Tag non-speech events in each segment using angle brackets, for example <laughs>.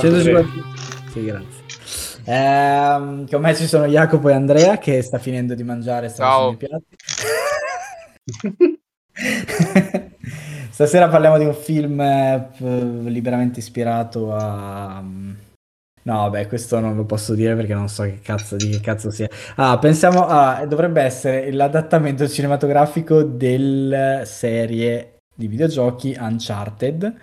153. Sì, grazie. Ehm, con me ci sono Jacopo e Andrea che sta finendo di mangiare. Ciao. <laughs> Stasera parliamo di un film eh, liberamente ispirato a... No, vabbè, questo non lo posso dire perché non so che cazzo, di che cazzo sia. Ah, pensiamo... Ah, dovrebbe essere l'adattamento cinematografico della serie di videogiochi Uncharted.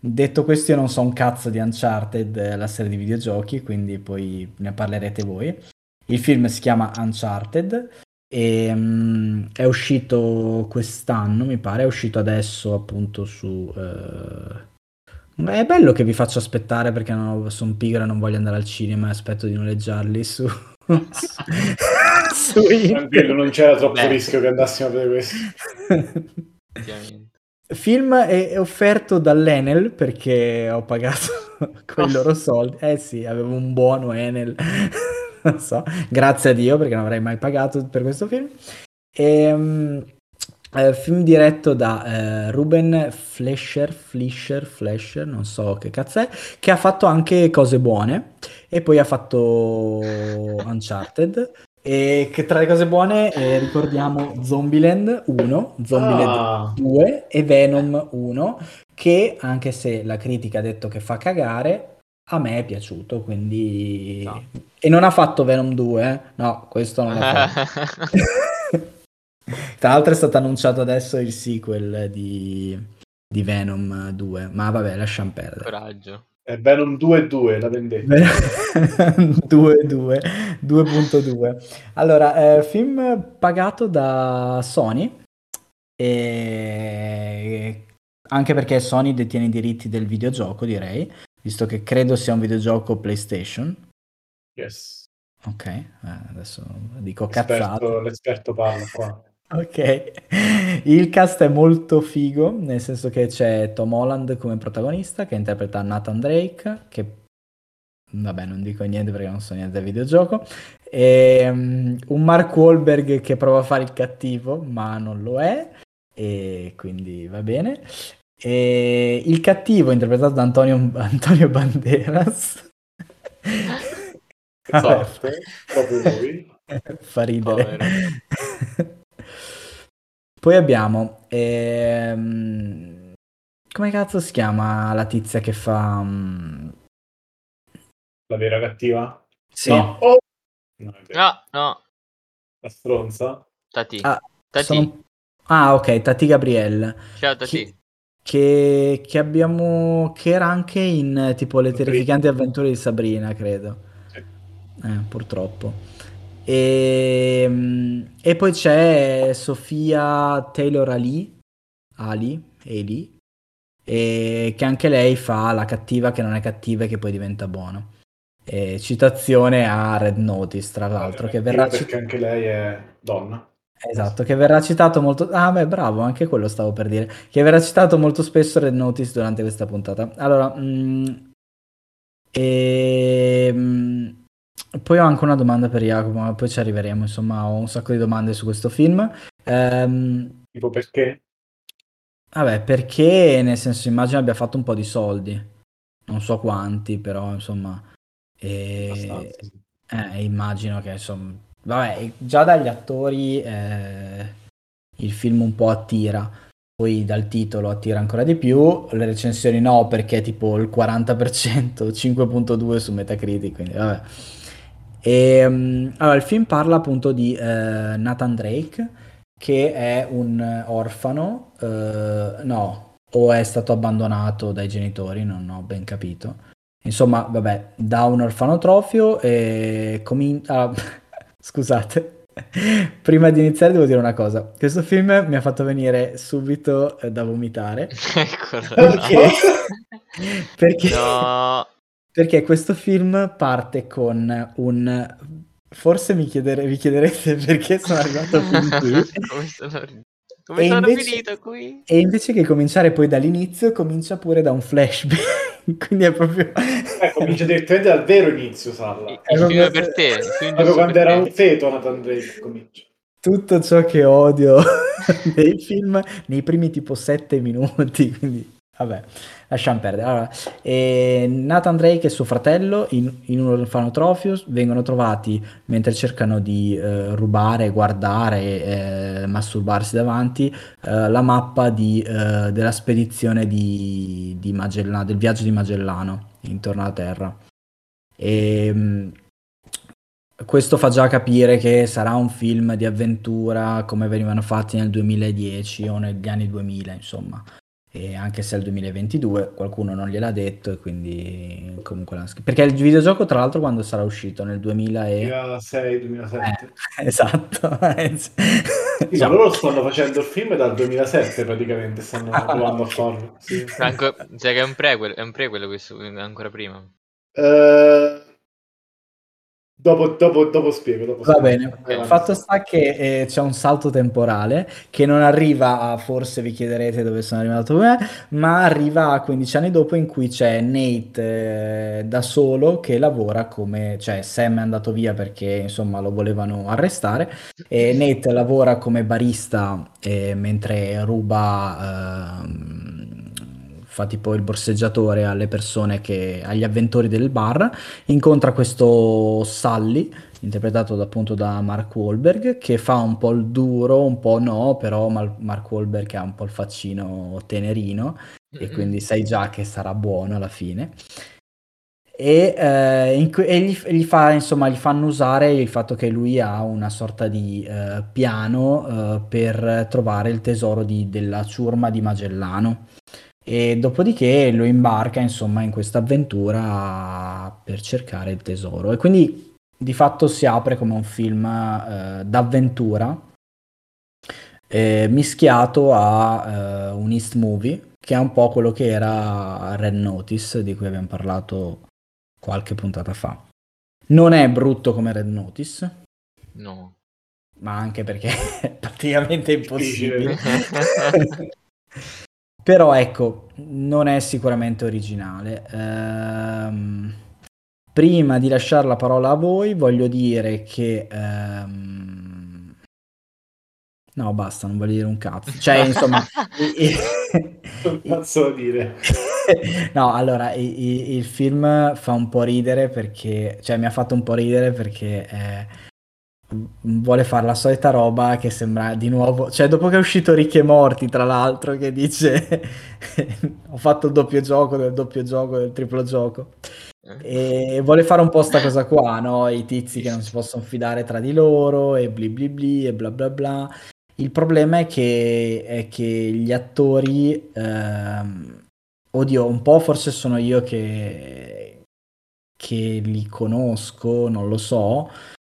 Detto questo, io non so un cazzo di Uncharted, la serie di videogiochi, quindi poi ne parlerete voi. Il film si chiama Uncharted e um, è uscito quest'anno, mi pare, è uscito adesso appunto su... Uh... È bello che vi faccio aspettare perché sono pigro e non voglio andare al cinema e aspetto di noleggiarli su... <laughs> su Tranquillo, non c'era troppo Beh. rischio che andassimo a vedere questo. <laughs> Film è offerto dall'Enel perché ho pagato <laughs> con i loro soldi. Eh sì, avevo un buono Enel. <laughs> non so, grazie a Dio perché non avrei mai pagato per questo film. E, um, eh, film diretto da eh, Ruben Flesher, Flisher, Flesher, non so che cazzo è, che ha fatto anche cose buone e poi ha fatto Uncharted e che tra le cose buone eh, ricordiamo Zombieland 1, Zombieland ah. 2 e Venom 1, che anche se la critica ha detto che fa cagare, a me è piaciuto, quindi... No. E non ha fatto Venom 2, eh? No, questo non l'ha <laughs> <laughs> fatto. Tra l'altro è stato annunciato adesso il sequel di, di Venom 2, ma vabbè, lasciamo perdere. Coraggio. È Venom 2.2, la vendetta. 2.2, 2.2. <laughs> Allora, eh, film pagato da Sony, e... anche perché Sony detiene i diritti del videogioco, direi, visto che credo sia un videogioco PlayStation. Yes. Ok, eh, adesso dico l'esperto. L'esperto parla qua. Ok, il cast è molto figo, nel senso che c'è Tom Holland come protagonista che interpreta Nathan Drake, che vabbè non dico niente perché non so niente del videogioco, e um, un Mark Wahlberg che prova a fare il cattivo ma non lo è, e quindi va bene. E il cattivo interpretato da Antonio, Antonio <laughs> Banderas. Esatto, proprio lui. Fa ridere. <laughs> Poi abbiamo... Ehm... Come cazzo si chiama la tizia che fa... Um... La vera cattiva? Sì. No, oh! no, no, no. La stronza? Tati. Ah, Tati. Sono... ah ok, Tati Gabrielle. Ciao Tati. Che... Che, che, abbiamo che era anche in tipo le terrificanti avventure di Sabrina credo sì. eh, purtroppo e, ehm, e poi c'è Sofia Taylor Ali, Ali, Ali e che anche lei fa la cattiva che non è cattiva e che poi diventa buona. E citazione a Red Notice, tra l'altro, eh, che verrà perché cit- anche lei è donna. Esatto, che verrà citato molto... Ah, beh, bravo, anche quello stavo per dire. Che verrà citato molto spesso Red Notice durante questa puntata. Allora, mh, mm, e, mh, mm, poi ho anche una domanda per Jacopo, ma poi ci arriveremo. Insomma, ho un sacco di domande su questo film. Ehm, tipo perché? Vabbè, perché nel senso immagino abbia fatto un po' di soldi. Non so quanti, però insomma. E... Eh, immagino che insomma. Vabbè, già dagli attori eh, il film un po' attira. Poi dal titolo attira ancora di più. Le recensioni no, perché tipo il 40%, 5.2 su Metacritic, quindi vabbè. E, um, allora, il film parla appunto di uh, Nathan Drake, che è un orfano, uh, no, o è stato abbandonato dai genitori, non ho ben capito. Insomma, vabbè, da un orfanotrofio e comincia... Ah, <laughs> scusate, <laughs> prima di iniziare devo dire una cosa. Questo film mi ha fatto venire subito eh, da vomitare. <laughs> Ecco. perché... perché... No. Perché questo film parte con un... Forse mi, chiedere... vi chiederete <laughs> perché sono arrivato fin <laughs> qui. Come sono, Come sono invece... finito qui? E invece che cominciare poi dall'inizio, comincia pure da un flashback. <laughs> Quindi è proprio... Eh, comincia direttamente dal vero inizio, Salla. Il, il film è per te. Proprio quando era te. un feto Nathan Drake comincia. tutto ciò che odio nei film nei primi tipo sette minuti, quindi vabbè, lasciamo perdere. Allora, eh, Nathan Drake e suo fratello in, in un orfanotrofio vengono trovati mentre cercano di eh, rubare, guardare, eh, masturbarsi davanti eh, la mappa di, eh, della spedizione di, di Magellano, del viaggio di Magellano intorno alla Terra. E, mh, questo fa già capire che sarà un film di avventura come venivano fatti nel 2010 o negli anni 2000, insomma. E anche se è il 2022 qualcuno non gliel'ha detto e quindi comunque l'hanno scritto. Perché il videogioco tra l'altro quando sarà uscito? Nel 2006, 2007. Eh, <laughs> esatto. sì, ma loro stanno facendo il film dal 2007 praticamente, stanno ah, provando a farlo. Sì. Anche, cioè che è un prequel, è un prequel questo, ancora prima. Uh, Dopo, dopo, dopo, spiego. Dopo Va spiego. bene. Il fatto sta che eh, c'è un salto temporale che non arriva a, forse vi chiederete dove sono arrivato me, ma arriva a 15 anni dopo in cui c'è Nate eh, da solo che lavora come, cioè Sam è andato via perché insomma lo volevano arrestare e Nate lavora come barista eh, mentre ruba ehm, fa tipo il borseggiatore alle persone che, agli avventori del bar, incontra questo Sully, interpretato appunto da Mark Wahlberg, che fa un po' il duro, un po' no, però Mark Wahlberg ha un po' il faccino tenerino mm-hmm. e quindi sai già che sarà buono alla fine. E, eh, in, e gli, gli, fa, insomma, gli fanno usare il fatto che lui ha una sorta di eh, piano eh, per trovare il tesoro di, della ciurma di Magellano e dopodiché lo imbarca insomma in questa avventura per cercare il tesoro. E quindi di fatto si apre come un film eh, d'avventura eh, mischiato a eh, un East Movie che è un po' quello che era Red Notice di cui abbiamo parlato qualche puntata fa. Non è brutto come Red Notice. No. Ma anche perché <laughs> è praticamente impossibile <laughs> Però ecco, non è sicuramente originale. Ehm, prima di lasciare la parola a voi, voglio dire che... Ehm... No, basta, non voglio dire un cazzo. Cioè, <laughs> insomma... non posso dire. <laughs> no, allora, il, il, film fa un po' ridere perché... Cioè, mi ha fatto un po' ridere perché... Eh vuole fare la solita roba che sembra di nuovo, cioè dopo che è uscito Ricchi e Morti tra l'altro che dice <laughs> ho fatto il doppio gioco del doppio gioco del triplo gioco eh. e vuole fare un po' sta cosa qua, <laughs> no? I tizi che non si possono fidare tra di loro e bli bli bli e bla bla bla. Il problema è che, è che gli attori, ehm, oddio, un po' forse sono io che, che li conosco, non lo so,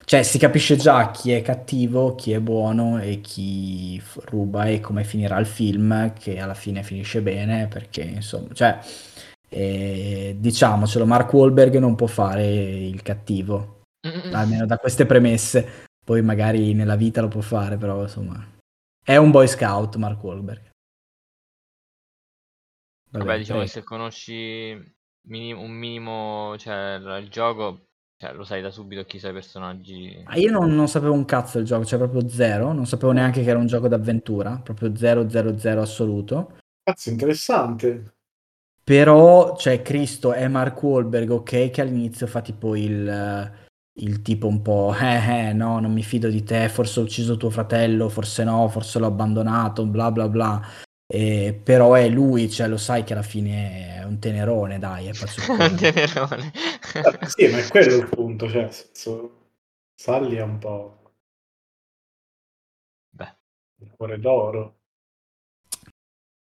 cioè, si capisce già chi è cattivo, chi è buono e chi ruba e come finirà il film, che alla fine finisce bene, perché insomma, cioè, eh, diciamocelo, Mark Wahlberg non può fare il cattivo, Mm-mm. almeno da queste premesse. Poi magari nella vita lo può fare, però insomma, è un boy scout Mark Wahlberg. Vabbè, Vabbè diciamo che se conosci minim- un minimo, cioè il gioco cioè, lo sai da subito chi sono i personaggi. Ah, io non, non, sapevo un cazzo del gioco, cioè proprio zero. Non sapevo neanche che era un gioco d'avventura, proprio 000 assoluto. Cazzo, interessante. Però, cioè, Cristo è Mark Wahlberg, ok, che all'inizio fa tipo il, il tipo un po', <laughs> eh, eh, no, non mi fido di te, forse ho ucciso tuo fratello, forse no, forse l'ho abbandonato, bla bla bla. Eh, però è lui, cioè lo sai che alla fine è un tenerone, dai, è <laughs> un tenerone. Ah, sì, ma è quello il punto, cioè, senso, Sally è un po'... Beh. Un cuore d'oro.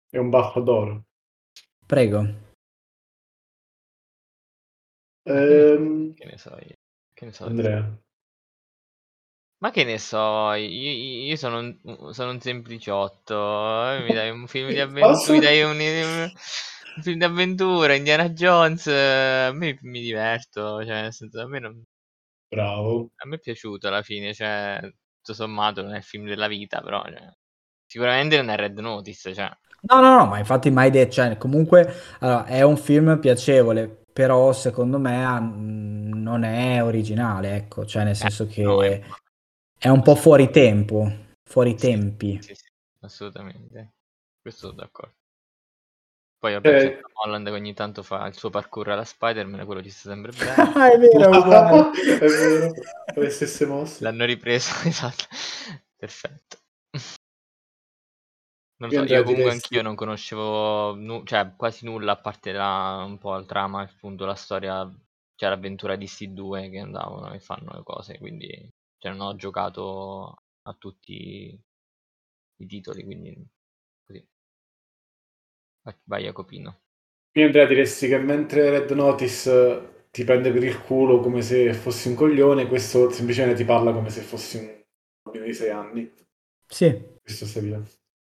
È un baffo d'oro. Prego. Ehm... Che ne so io? Che ne so Andrea. Ma che ne so, io, io sono, un, sono un sempliciotto, eh, mi dai un film di <laughs> avventura, mi dai un, un, film di avventura, Indiana Jones, eh, a me mi diverto, cioè, nel senso, a me non... Bravo. A me è piaciuto alla fine, cioè, tutto sommato non è il film della vita, però, cioè, sicuramente non è Red Notice, cioè. No, no, no, ma infatti mai detto, cioè, comunque, allora, è un film piacevole, però secondo me non è originale, ecco, cioè nel eh, senso che... No, è È un po' fuori tempo, fuori tempi. Sì, sì, assolutamente. Questo sono d'accordo. Poi vabbè, Eh. Holland che ogni tanto fa il suo parkour alla Spider-Man, quello ci sta sempre bene. <laughs> Ah, è vero, <laughs> è vero, le stesse mosse. L'hanno ripreso, <laughs> esatto. Perfetto. Non lo Io so, io comunque diresti- anch'io non conoscevo nu- cioè, quasi nulla a parte la- un po' il trama, appunto la storia, cioè l'avventura di sti due che andavano e fanno le cose, quindi cioè, non ho giocato a tutti i titoli, quindi così. Vai- Jacopino. Io andrei a diresti che mentre Red Notice eh, ti prende per il culo come se fossi un coglione, questo semplicemente ti parla come se fossi un bambino di 6 anni. Sì. Questo stai via.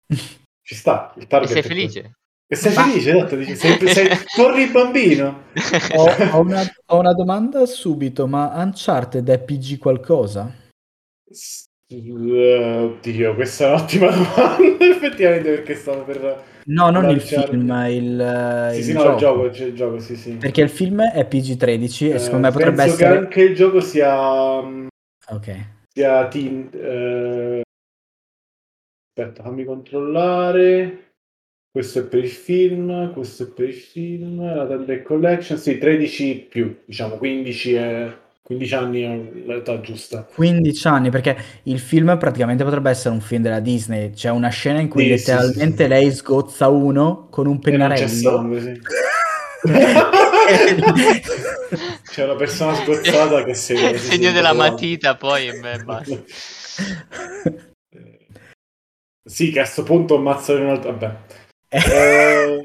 <laughs> Ci sta, il E target sei è quello. felice? E sei Ma- felice, esatto, dici, sei, sei, <laughs> corri bambino. Ho, ho una, ho una domanda subito, ma Uncharted è PG qualcosa? S- eh, Oddio, questa è un'ottima domanda, <laughs> effettivamente, perché stavo per... No, non il lanciare- film, il, Sì, il sì, no, gioco. il gioco, c'è il gioco, sì, sì. Perché il film è PG-13 e Eh, secondo me potrebbe penso essere... che anche il gioco sia... mm, Ok. sia teen, eh, Aspetta, fammi controllare. Questo è per il film, questo è per il film, la Tender Collection, sì, 13 più, diciamo, 15, è, 15 anni è l'età giusta. 15 anni, perché il film praticamente potrebbe essere un film della Disney. C'è una scena in cui Sì, letteralmente sì, sì. lei sgozza uno con un E pennarello. sangue, sì. <laughs> C'è una persona sgozzata che segue Il segno della matita poi e beh, basta. <laughs> Sì, che a sto punto ammazzare un altro... Vabbè. Eh,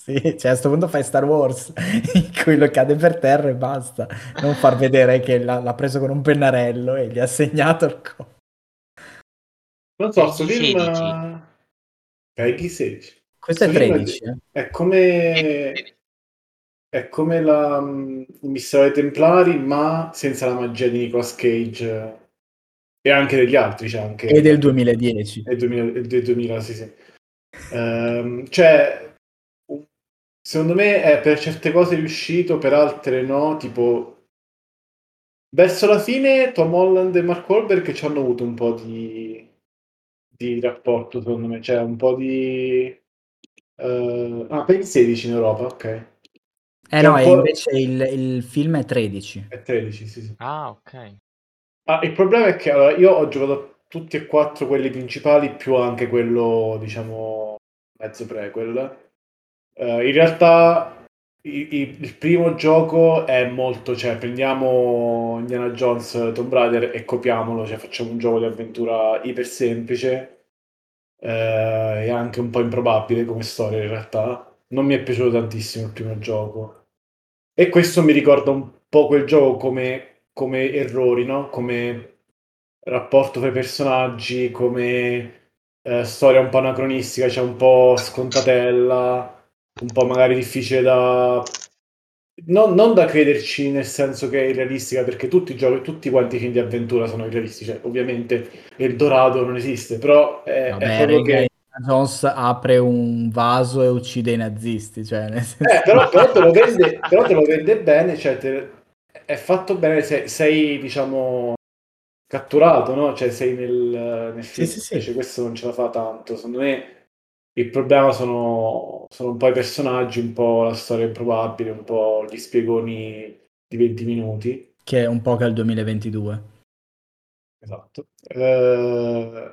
Sì, cioè a questo punto fai Star Wars in cui lo cade per terra e basta. Non far vedere che l'ha, l'ha preso con un pennarello e gli ha segnato il co- non so, sto film... 16. Peggy 16. Questo è Sto film 13, eh? È come... È come la, mm, il mistero dei Templari, ma senza la magia di Nicolas Cage eh, e anche degli altri. C'è anche E del 2010. del 2000, del 2000, sì, sì. Ehm, cioè, secondo me è per certe cose riuscito, per altre no. Tipo, verso la fine, Tom Holland e Mark Wahlberg ci hanno avuto un po' di, di rapporto, secondo me. Cioè, un po' di. eh, ah, per il 16 in Europa, ok. Eh no, e invece il, il film è 13. È 13, sì, sì. Ah, ok. Ah, il problema è che allora, io ho giocato a tutti e quattro quelli principali, più anche quello, diciamo, mezzo prequel. Eh, in realtà i- il primo gioco è molto, cioè prendiamo Indiana Jones, Tomb Raider e copiamolo, cioè facciamo un gioco di avventura iper semplice eh, e anche un po' improbabile come storia in realtà. Non mi è piaciuto tantissimo il primo gioco. E questo mi ricorda un po' quel gioco come, come errori, no? Come rapporto tra i personaggi, come eh, storia un po' anacronistica, cioè un po' scontatella, un po' magari difficile da... Non, non da crederci nel senso che è irrealistica, perché tutti i giochi, tutti quanti i film di avventura sono irrealistici. Cioè, ovviamente Eldorado non esiste, però è, è Vabbè, proprio raga, che... Jones apre un vaso e uccide i nazisti, cioè senso... Eh, però, però te lo vende, però te lo vende bene, cioè te- è fatto bene, sei, sei, diciamo catturato, no? Cioè sei nel, nel film, sì, sì. invece questo non ce la fa tanto. Secondo me il problema sono, sono un po' i personaggi, un po' la storia improbabile, un po' gli spiegoni di 20 minuti. Che è un po' che il 2022. Esatto. Eh,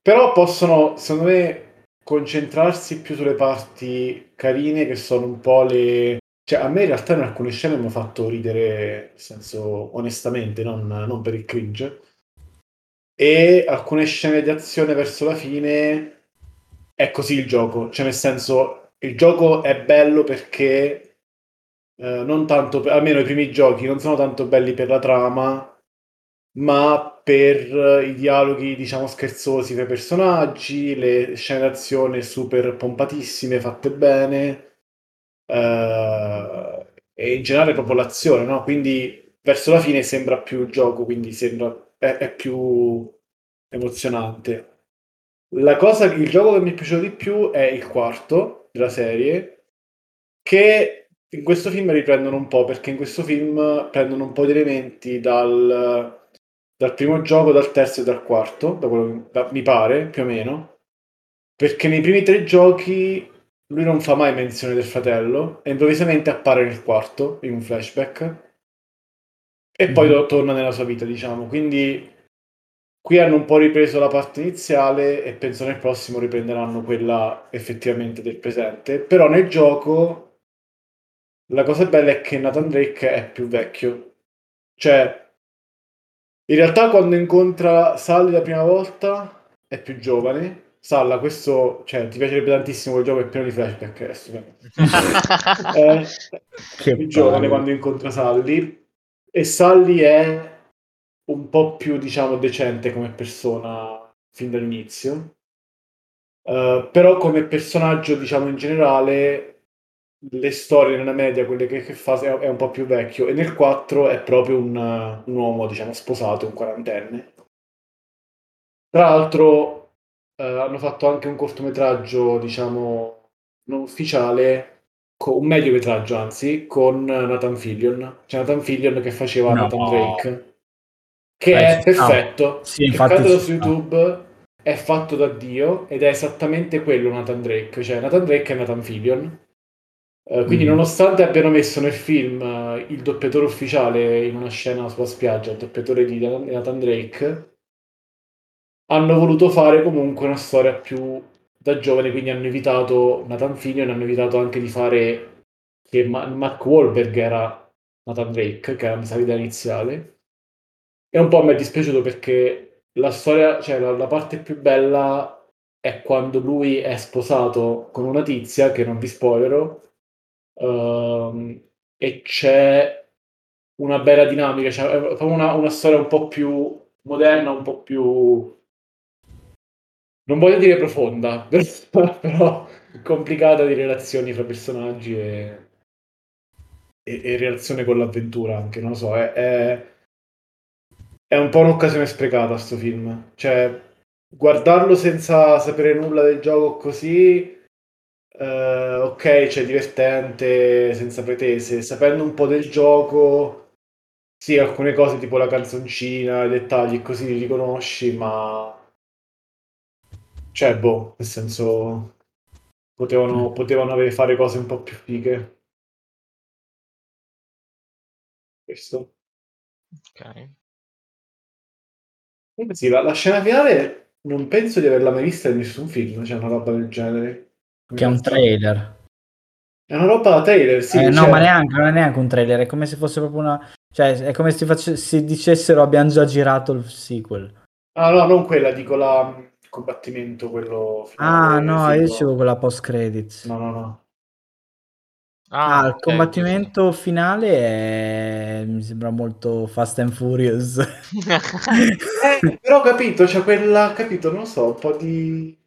però possono, secondo me, concentrarsi più sulle parti carine che sono un po' le... Cioè, a me in realtà in alcune scene mi hanno fatto ridere, nel senso, onestamente, non, non per il cringe. E alcune scene di azione verso la fine è così il gioco. Cioè, nel senso, il gioco è bello perché eh, non tanto, per- almeno i primi giochi non sono tanto belli per la trama, ma per i dialoghi, diciamo, scherzosi tra i personaggi, le scene d'azione super pompatissime, fatte bene, eh, e in generale proprio l'azione, no? Quindi verso la fine sembra più il gioco, quindi sembra, è, è più emozionante. La cosa, il gioco che mi è piaciuto di più è il quarto della serie, che in questo film riprendono un po', perché in questo film prendono un po' di elementi dal dal primo gioco, dal terzo e dal quarto, da quello che mi pare, più o meno, perché nei primi tre giochi lui non fa mai menzione del fratello e improvvisamente appare nel quarto in un flashback e poi mm. torna nella sua vita, diciamo. Quindi qui hanno un po' ripreso la parte iniziale e penso nel prossimo riprenderanno quella effettivamente del presente, però nel gioco la cosa bella è che Nathan Drake è più vecchio. Cioè, in realtà quando incontra Sally la prima volta è più giovane. Salla, questo, cioè, ti piacerebbe tantissimo quel gioco, è pieno di flashback adesso. <laughs> è che più giovane quando incontra Sally. E Sally è un po' più, diciamo, decente come persona fin dall'inizio. Uh, però come personaggio, diciamo, in generale le storie nella media, quelle che, che fa, è, un po' più vecchio, e nel 4 è proprio un, un uomo, diciamo, sposato, un quarantenne. Tra l'altro eh, hanno fatto anche un cortometraggio, diciamo, non ufficiale, con, un mediometraggio anzi, con Nathan Fillion. C'è Nathan Fillion che faceva no. Nathan Drake, che Beh, è perfetto. No. Sì, infatti, su YouTube è fatto da Dio ed è esattamente quello Nathan Drake, cioè Nathan Drake è Nathan Fillion Uh, quindi, mm. nonostante abbiano messo nel film uh, il doppiatore ufficiale in una scena sulla spiaggia, il doppiatore di Nathan Drake, hanno voluto fare comunque una storia più da giovane, quindi hanno evitato Nathan Fillion, hanno evitato anche di fare che Ma- Mark Wahlberg era Nathan Drake, che era la salita iniziale. E un po' mi è dispiaciuto perché la storia, cioè la, la parte più bella è quando lui è sposato con una tizia, che non vi spoilerò, Uh, e c'è una bella dinamica, cioè una, una storia un po' più moderna, un po' più non voglio dire profonda, <laughs> però complicata di relazioni fra personaggi e, e, e relazione con l'avventura anche, non lo so, è, è, è un po' un'occasione sprecata sto film. Cioè, guardarlo senza sapere nulla del gioco così Uh, ok, c'è divertente, senza pretese, sapendo un po' del gioco, sì, alcune cose tipo la canzoncina, i dettagli così li riconosci, ma... Cioè, boh, nel senso... Potevano, mm. potevano avere, fare cose un po' più fighe. Questo. Ok. Sì, la, la scena finale non penso di averla mai vista in nessun film, c'è una roba del genere. Che è un trailer. È una roba da trailer, sì. Eh, no, cioè ma neanche, non è neanche un trailer, è come se fosse proprio una... Cioè, è come se face... si dicessero abbiamo già girato il sequel. Ah no, non quella, dico la combattimento, quello... Finale, ah no, io dicevo quella post credits. No, no, no. Ah, ah il combattimento sì. finale è... mi sembra molto Fast and Furious. <laughs> eh, però ho capito, c'è cioè quella, capito, non so, un po' di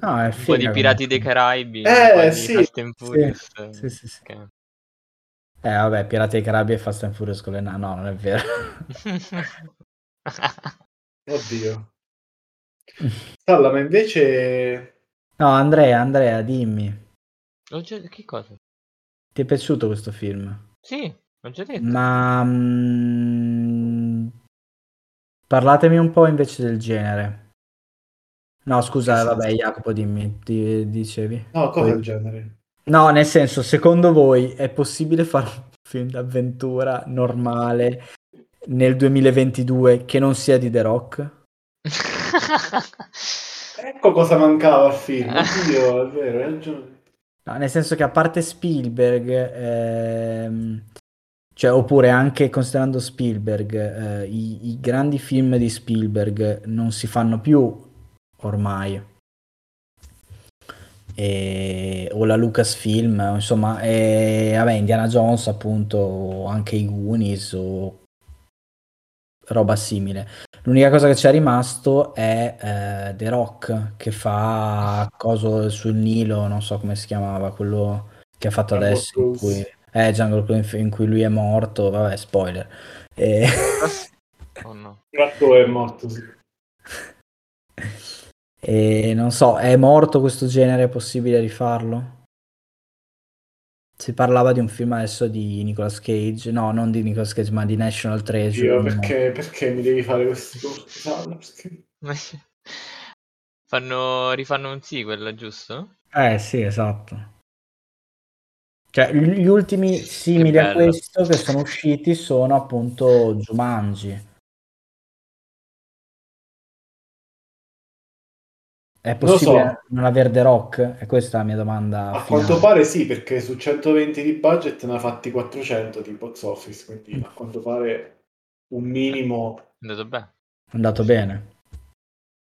No, è un po' di Pirati dei Caraibi, eh, sì. Fast and Furious. Sì, sì, sì, okay. Eh, vabbè, Pirati dei Caraibi e Fast and Furious con le na- no, non è vero. <laughs> Oddio. Salla, ma invece... No, Andrea, Andrea, dimmi. Già... Che cosa? Ti è piaciuto questo film? Sì, ho già detto. Ma... Mh... Parlatemi un po' invece del genere. No, scusa, vabbè, Jacopo, dimmi, ti dicevi. No, cosa del genere? No, nel senso, secondo voi è possibile fare un <laughs> film d'avventura normale nel 2022 che non sia di The Rock? Ecco cosa mancava al film. Oddio, è vero, hai ragione. No, nel senso che a parte Spielberg, ehm, cioè, oppure anche considerando Spielberg, eh, i, i grandi film di Spielberg non si fanno più ormai. E, o la Lucasfilm, insomma, e, vabbè, Indiana Jones appunto, o anche i Goonies o roba simile. L'unica cosa che c'è rimasto è eh, The Rock che fa coso sul Nilo, non so come si chiamava, quello che ha fatto Jungle adesso, in cui, eh, Jungle Cruise, in cui lui è morto, vabbè, spoiler. E... <laughs> oh no. è morto, sì. E non so, è morto questo genere, è possibile rifarlo? Si parlava di un film adesso di Nicolas Cage, no, non di Nicolas Cage, ma di National Treasure. Io perché, perché mi devi fare queste cose? <laughs> Fanno, rifanno un sequel, giusto? Eh sì, esatto. Cioè, gli ultimi simili a questo che sono usciti sono appunto Jumanji. È Non lo so. possibile non aver The Rock? E questa è la mia domanda A finale. quanto pare sì, perché su 120 di budget ne ha fatti 400 di box office, quindi a quanto pare un minimo... È andato bene. È andato bene.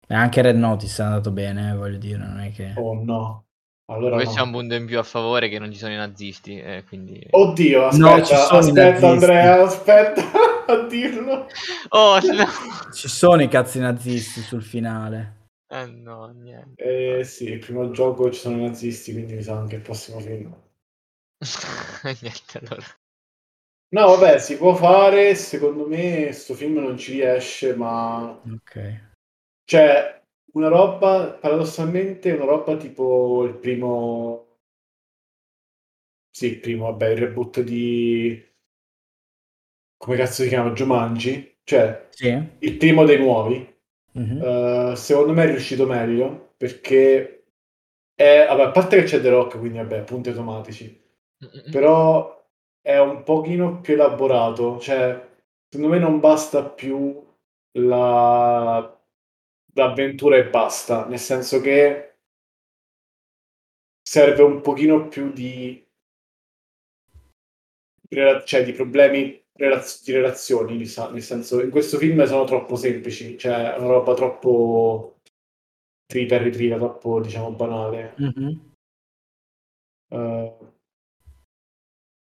E anche Red Notice è andato bene, eh, voglio dire, non è che... Oh no. Allora Poi c'è un no. punto in più a favore che non ci sono i nazisti, eh, quindi... Oddio, No, aspetta, i aspetta. Andrea, aspetta <laughs> a dirlo. Oh, no! Ci sono i cazzi nazisti sul finale. Eh no, niente. Eh sì, il primo gioco ci sono i nazisti, quindi mi sa anche il prossimo film. <laughs> niente, allora. No, vabbè, si può fare, secondo me sto film non ci riesce, ma... Ok. Cioè, una roba, paradossalmente, una roba tipo il primo... Sì, il primo, vabbè, il reboot di... Come cazzo si chiama? Jumanji? Cioè, Sì? il primo dei nuovi. Mhm. Eh, secondo me è riuscito meglio, perché... È, vabbè, a parte che c'è The Rock, quindi vabbè, punti automatici. però è un pochino più elaborato, cioè secondo me non basta più la... l'avventura e basta, nel senso che serve un pochino più di, cioè di problemi relaz- di relazioni, nel senso in questo film sono troppo semplici, cioè è una roba troppo trita e ritrita, troppo diciamo banale. Mhm. Eh,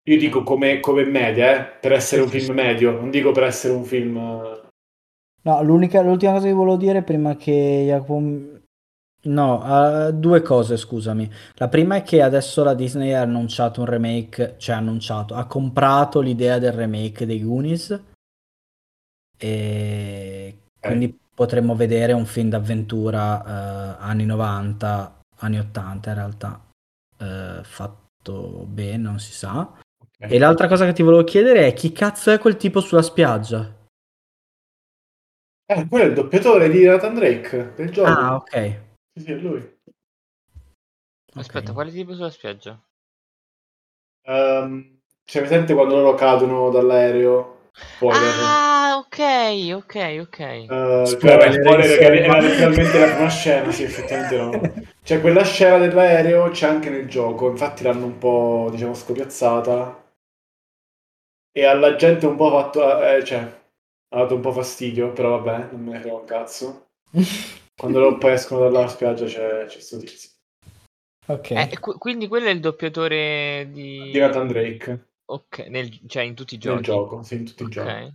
io dico come, come media, eh, per essere un film medio, non dico per essere un film... eh, No, l'unica, l'ultima cosa che volevo dire prima che Jacopo... No, eh, due cose, scusami. La prima è che adesso la Disney ha annunciato un remake, cioè ha annunciato, ha comprato l'idea del remake dei Goonies e quindi potremmo vedere un film d'avventura eh, anni 90, anni 80 in realtà, eh, fatto bene, non si sa. E l'altra cosa che ti volevo chiedere è chi cazzo è quel tipo sulla spiaggia? Eh, quello è il doppiatore di Nathan Drake del gioco. Ah, ok. Sì, sì, è lui. Aspetta, Ok. quale tipo sulla spiaggia? Ehm, c'è presente quando loro cadono dall'aereo? Spoiler. Ah, ok, ok, ok. Eh, Spoiler, spoiler, spoiler che era letteralmente la prima scena, sì, effettivamente no. <laughs> C'è quella scena dell'aereo, c'è anche nel gioco, infatti l'hanno un po', diciamo, scopiazzata. E alla gente un po' fatto, eh, cioè, ha dato un po' fastidio, però vabbè, non me ne frega un cazzo. <laughs> Quando loro poi escono dalla spiaggia c'è, c'è sto tizio. Ok. Eh, qu- quindi quello è il doppiatore di... Di Nathan Drake, Ok, nel- cioè in tutti i giochi. nel gioco, sì, in tutti i giochi. Ok.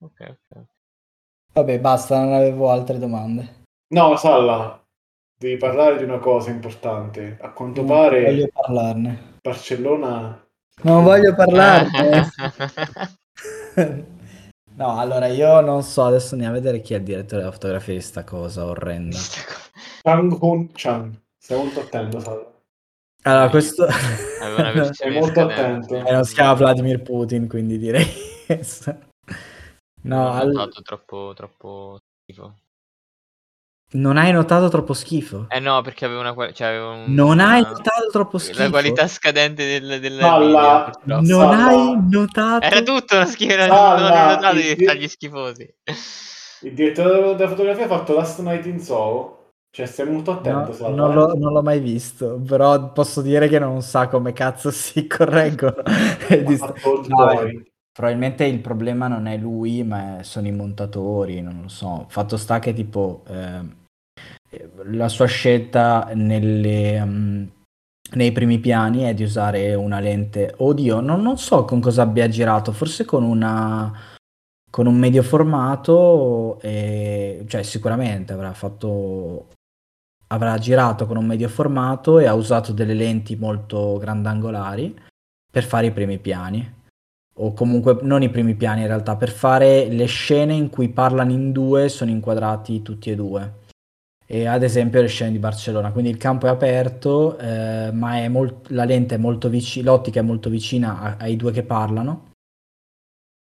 Ok, ok. Vabbè, basta, non avevo altre domande. No, Salla, devi parlare di una cosa importante. A quanto Non pare voglio parlarne. Barcellona... Non voglio parlarne. <laughs> <laughs> No, allora io non so, adesso andiamo a vedere chi è il direttore della fotografia di sta cosa orrenda. Chang Hun Chan. Stai molto attento, Salla. Allora, questo... Versione <laughs> Stai molto attento. Eh, non si chiama Vladimir Putin, quindi direi. <laughs> No, Non ho al- notato troppo, troppo. Non hai notato troppo schifo? Eh no, perché aveva una... qua- Cioè, aveva un- Non hai notato troppo schifo? La qualità scadente del, del video. Non Salla. hai notato... Era tutto una schifo, non Salla, ho notato il i di- dettagli schifosi. Il direttore della fotografia ha fatto Last Night in Soho. Cioè, stai molto No, attento, Salla. non eh. l'ho, non l'ho mai visto, però posso dire che non sa come cazzo <laughs> si correggono. No, probabilmente il problema non è lui, ma sono i montatori, non lo so. Fatto sta che tipo eh, la sua scelta nelle, mm, nei primi piani è di usare una lente. Oddio, non, non so con cosa abbia girato, forse con una con un medio formato, e, cioè sicuramente avrà fatto avrà girato con un medio formato e ha usato delle lenti molto grandangolari per fare i primi piani. O comunque non i primi piani in realtà, per fare le scene in cui parlano in due sono inquadrati tutti e due. E ad esempio le scene di Barcellona. Quindi il campo è aperto, eh, ma è molt- la lente è molto vicina, l'ottica è molto vicina a- ai due che parlano.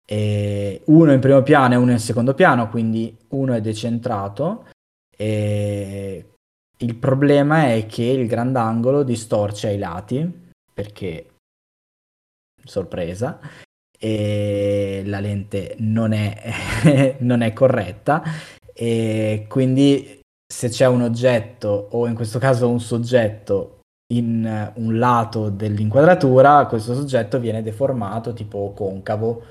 E uno in primo piano e uno in secondo piano, quindi uno è decentrato. E il problema è che il grandangolo distorce ai lati, perché sorpresa, e la lente non è, <laughs> non è corretta e quindi se c'è un oggetto o in questo caso un soggetto in un lato dell'inquadratura, questo soggetto viene deformato tipo concavo.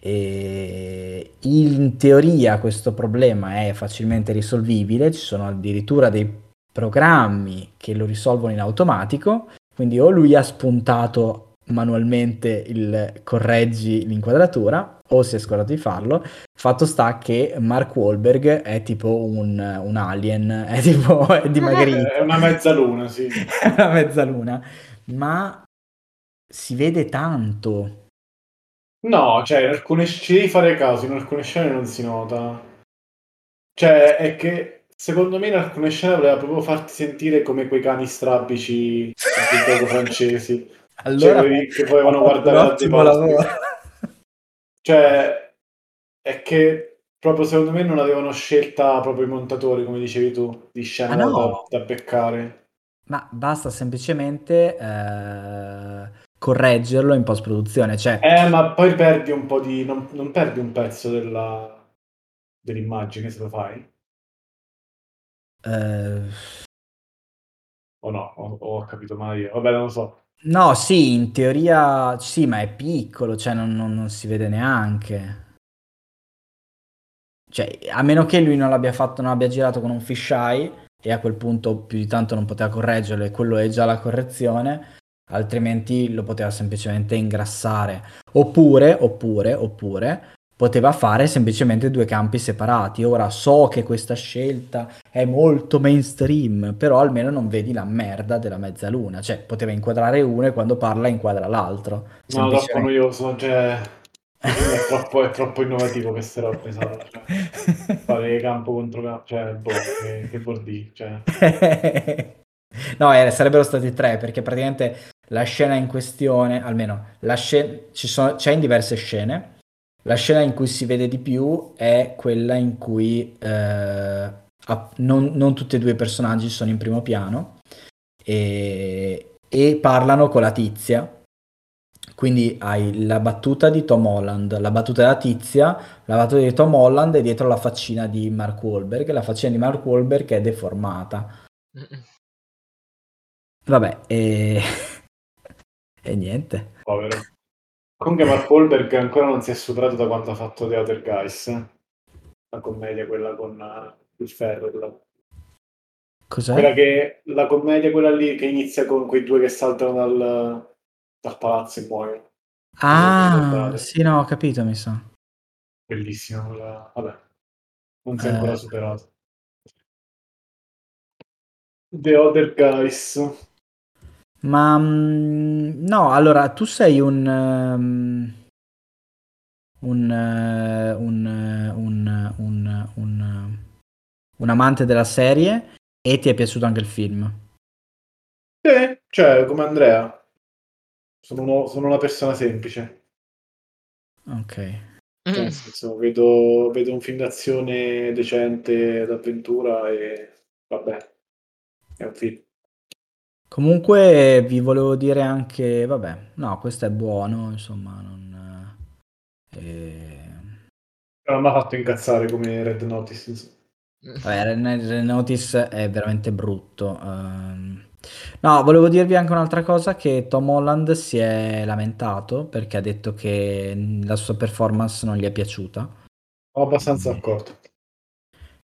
E in teoria questo problema è facilmente risolvibile, ci sono addirittura dei programmi che lo risolvono in automatico, quindi o lui ha spuntato manualmente il correggi l'inquadratura o si è scordato di farlo. Fatto sta che Mark Wahlberg è tipo un, un alien, è tipo è dimagrito. È una mezzaluna, sì. <laughs> è una mezzaluna, ma si vede tanto. No, cioè, in alcune ci devi fare caso, in alcune scene non si nota. Cioè, è che secondo me in alcune scene voleva proprio farti sentire come quei cani strabici <laughs> francesi. Allora, cioè, che volevano guardare un ottimo lavoro. Cioè, è che proprio secondo me non avevano scelta proprio i montatori, come dicevi tu, di scena Ah, no. da, da beccare. Ma basta semplicemente eh, correggerlo in post-produzione. Cioè, Eh, ma poi perdi un po' di... non, non perdi un pezzo della, dell'immagine se lo fai? eh, O no? O, o ho capito male io? Vabbè, non lo so. No, sì, in teoria sì, ma è piccolo, cioè non, non- non si vede neanche. Cioè, a meno che lui non l'abbia fatto, non abbia girato con un fisheye e a quel punto più di tanto non poteva correggerlo e quello è già la correzione, altrimenti lo poteva semplicemente ingrassare. Oppure, oppure, oppure, poteva fare semplicemente due campi separati. Ora so che questa scelta è molto mainstream, però almeno non vedi la merda della mezzaluna. Cioè, poteva inquadrare uno e quando parla inquadra l'altro. No, troppo noioso, cioè... È troppo, è troppo innovativo queste robe, cioè, fare campo contro campo, cioè, boh, che, che vuol dire, cioè... <laughs> No, eh, sarebbero stati tre perché praticamente la scena in questione, almeno la scena, ci sono, c'è in diverse scene. La scena in cui si vede di più è quella in cui eh, non, non tutti e due i personaggi sono in primo piano e, e parlano con la tizia. Quindi hai la battuta di Tom Holland, la battuta della tizia, la battuta di Tom Holland e dietro la faccina di Mark Wahlberg. La faccina di Mark Wahlberg è deformata. Vabbè, e... <laughs> e niente. Povero. Comunque Mark Wahlberg ancora non si è superato da quanto ha fatto The Other Guys, la commedia quella con eh, il ferro, quella, Cos'è? quella che, la commedia quella lì che inizia con quei due che saltano dal, dal palazzo e muoiono. Ah, sì, no, ho capito, mi sa. Bellissima quella, vabbè, non si è ancora Eh. superato. The Other Guys. Ma mm, no, allora tu sei un ehm, un, eh, un, eh, un, un, un, un amante della serie e ti è piaciuto anche il film. Sì, cioè, come Andrea. Sono, uno- sono una persona semplice. Ok. Cioè, nel senso, vedo, vedo un film d'azione decente, d'avventura e vabbè, è un film. Comunque vi volevo dire anche, vabbè, no, questo è buono, insomma, non... eh, Non mi ha fatto incazzare come Red Notice. Vabbè, Red Red Notice è veramente brutto. ehm. No, volevo dirvi anche un'altra cosa, che Tom Holland si è lamentato perché ha detto che la sua performance non gli è piaciuta. Ho abbastanza d'accordo.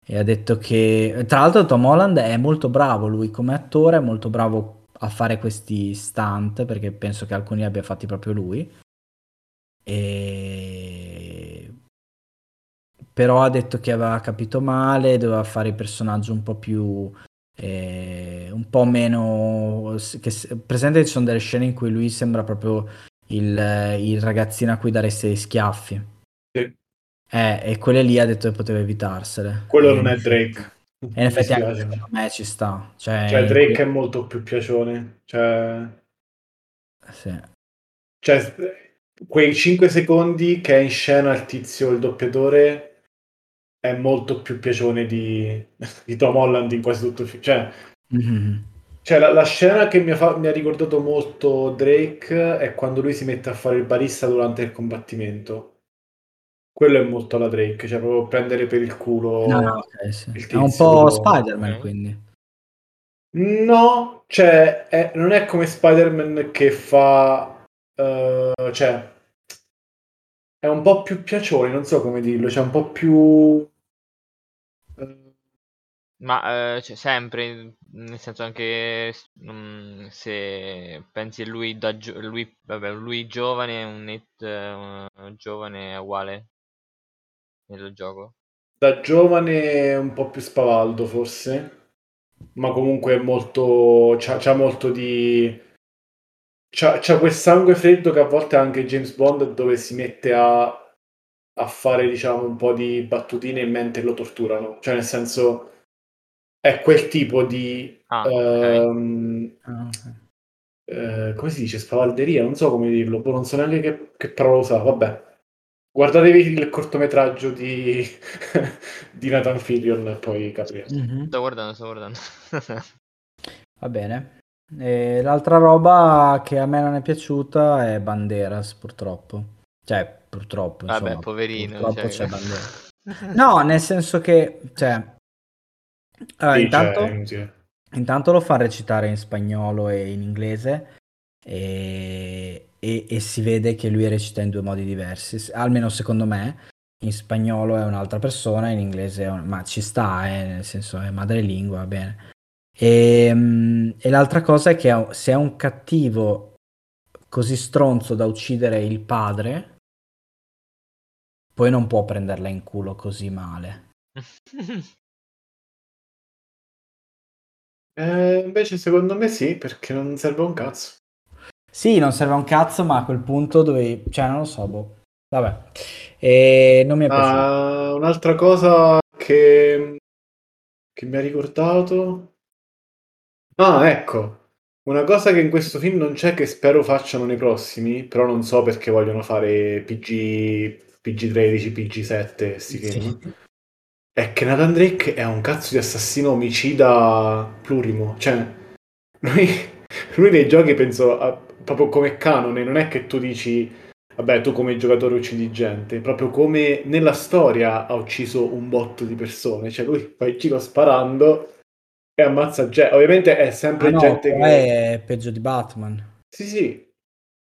E ha detto che, tra l'altro, Tom Holland è molto bravo, lui come attore è molto bravo a fare questi stunt, perché penso che alcuni li abbia fatti proprio lui. E... Però ha detto che aveva capito male, doveva fare il personaggio un po' più... eh, un po' meno... Che, presente ci sono delle scene in cui lui sembra proprio il, il ragazzino a cui daresti dei schiaffi. Sì. Eh, e quelle lì ha detto che poteva evitarsele. Quello E non è Drake. E in effetti anche secondo me ci sta. Cioè, Cioè, Drake è molto più piacione. Cioè, sì. cioè, quei 5 secondi che è in scena il tizio, il doppiatore, è molto più piacione di, di Tom Holland in quasi tutto il film. Cioè, Mhm. cioè, la, la scena che mi ha, fa- mi ha ricordato molto Drake è quando lui si mette a fare il barista durante il combattimento. Quello è molto alla Drake, cioè proprio prendere per il culo No, no, ok, sì. il È un tizio. po' Spider-Man, quindi. No, cioè, è- non è come Spider-Man che fa... eh, cioè, è un po' più piacione, non so come dirlo, cioè un po' più... eh, Ma eh, cioè, sempre, nel senso anche s- mm, se pensi a lui da gio- lui, vabbè, lui giovane, un Nate eh, giovane è uguale nel gioco. da giovane un po' più spavaldo forse, ma comunque è molto... c'ha, c'ha molto di... C'ha, c'ha quel sangue freddo che a volte anche James Bond dove si mette a, a fare diciamo un po' di battutine in mente e lo torturano, cioè nel senso è quel tipo di... Ah, ok. ehm, Ah, ok. eh, come si dice? Spavalderia, non so come dirlo, poi non so neanche che, che parola usare, vabbè. Guardatevi il cortometraggio di, <laughs> di Nathan Fillion e poi capirete. Mhm. Sto guardando, sto guardando. <laughs> Va bene. E l'altra roba che a me non è piaciuta è Banderas, purtroppo. Cioè, purtroppo, Vabbè, insomma, poverino. purtroppo cioè- c'è Banderas. <laughs> No, nel senso che, cioè, allora, Sì, intanto, cioè, intanto lo fa recitare in spagnolo e in inglese e, e- e si vede che lui recita in due modi diversi, almeno secondo me. In spagnolo è un'altra persona, in inglese è un- ma ci sta, eh, nel senso è madrelingua, va bene. E, mm, e l'altra cosa è che se è un cattivo così stronzo da uccidere il padre, poi non può prenderla in culo così male. <laughs> Eh, invece secondo me sì, perché non serve un cazzo. Sì, non serve a un cazzo, ma a quel punto dovevi... Cioè, non lo so, boh. Vabbè. E non mi è piaciuto. Ah, un'altra cosa che, che mi ha ricordato... Ah, ecco. Una cosa che in questo film non c'è che spero facciano nei prossimi, però non so perché vogliono fare PG, PG13, PG7, sti Sì. film, è che Nathan Drake è un cazzo di assassino omicida plurimo. Cioè, <laughs> lui, lui nei giochi penso a- proprio come canone, non è che tu dici, vabbè, tu come giocatore uccidi gente, proprio come nella storia ha ucciso un botto di persone. Cioè, lui va in giro sparando e ammazza gente. Ovviamente è sempre Ah no, gente che... è peggio di Batman. Sì, sì.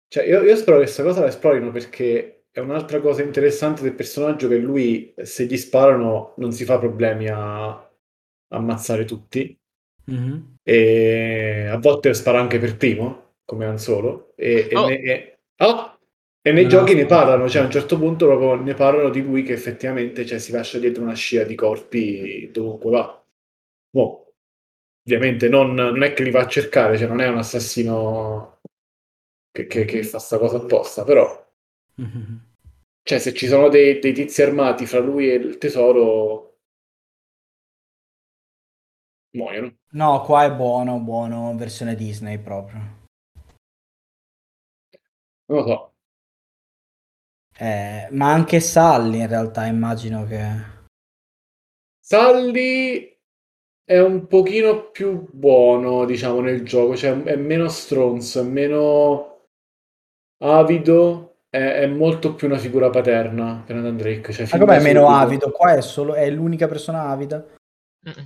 Cioè, io, io spero che questa cosa la esplorino perché è un'altra cosa interessante del personaggio che lui, se gli sparano, non si fa problemi a ammazzare tutti. Mhm. E a volte spara anche per primo, come Han Solo. E, e Oh. ne- e- ah! E nei No, giochi ne parlano, cioè a un certo punto proprio ne parlano di lui che effettivamente cioè, si lascia dietro una scia di corpi dovunque va. Boh, ovviamente non, non è che li va a cercare, cioè non è un assassino che, che- che fa sta cosa apposta, però Mhm. cioè, se ci sono dei, dei tizi armati fra lui e il tesoro, muoiono. No, qua è buono, buono, versione Disney proprio. Non lo so. Eh, ma anche Sally in realtà immagino che... Sully è un pochino più buono, diciamo, nel gioco, cioè è meno stronzo, è meno avido, è, è molto più una figura paterna per Nathan Drake. Cioè, Ma com'è meno avido? Qua è solo... è l'unica persona avida? Mm.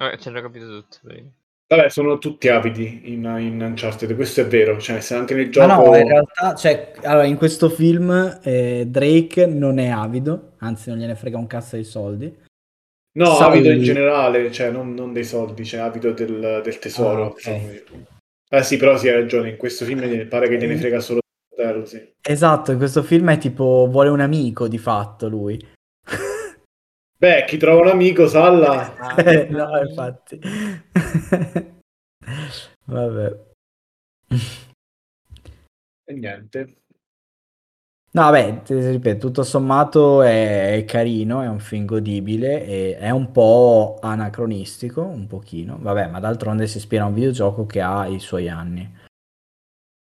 Vabbè, ci hanno capito tutto. poverino. Vabbè, sono tutti avidi in, in Uncharted, questo è vero, cioè se anche nel Ma gioco... no, in realtà, cioè, allora, in questo film eh, Drake non è avido, anzi non gliene frega un cazzo dei soldi. No, Sully- avido in generale, cioè non, non dei soldi, cioè avido del, del tesoro. Ah, ok. insomma. Eh sì, però sì, hai ragione, in questo film pare che gliene Eh. frega solo fratello, sì. Esatto, in questo film è tipo vuole un amico di fatto lui. Beh, chi trova un amico, Salla... Eh, no, <laughs> infatti. <laughs> Vabbè. E niente. No, vabbè, ripeto, tutto sommato è, carino, è un film godibile, e è un po' anacronistico, un pochino. Vabbè, ma d'altronde si ispira a un videogioco che ha i suoi anni.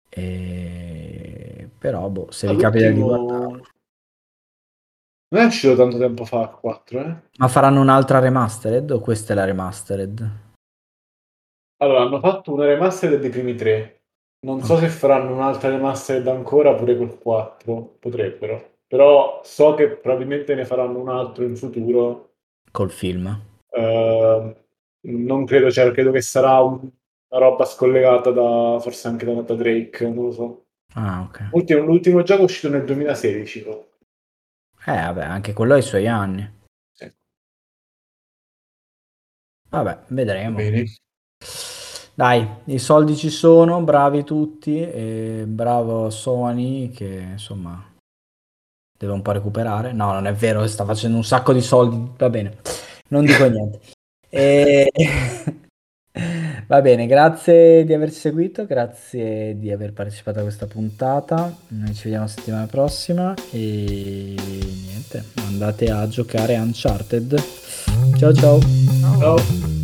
E... Però, boh, se vi capita di guardarlo. Non è uscito tanto tempo fa, 4, eh? Ma faranno un'altra remastered o questa è la remastered? Allora, hanno fatto una remastered dei primi tre. Non so se faranno un'altra remastered ancora pure col 4, potrebbero. Però so che probabilmente ne faranno un altro in futuro. Col film. Eh, non credo, cioè, credo che sarà un- una roba scollegata da forse anche da, da Drake, non lo so. Ah, ok. L'ultimo, l'ultimo gioco è uscito nel 2016. Eh, vabbè, anche quello ha i suoi anni. Sì. Vabbè, vedremo. Bene. Dai, i soldi ci sono, bravi tutti, e bravo Sony che insomma deve un po' recuperare. No, non è vero, sta facendo un sacco di soldi, va bene, non dico <laughs> niente. E... Va bene, grazie di averci seguito, grazie di aver partecipato a questa puntata. Noi ci vediamo la settimana prossima e niente, andate a giocare Uncharted. Ciao ciao. Ciao.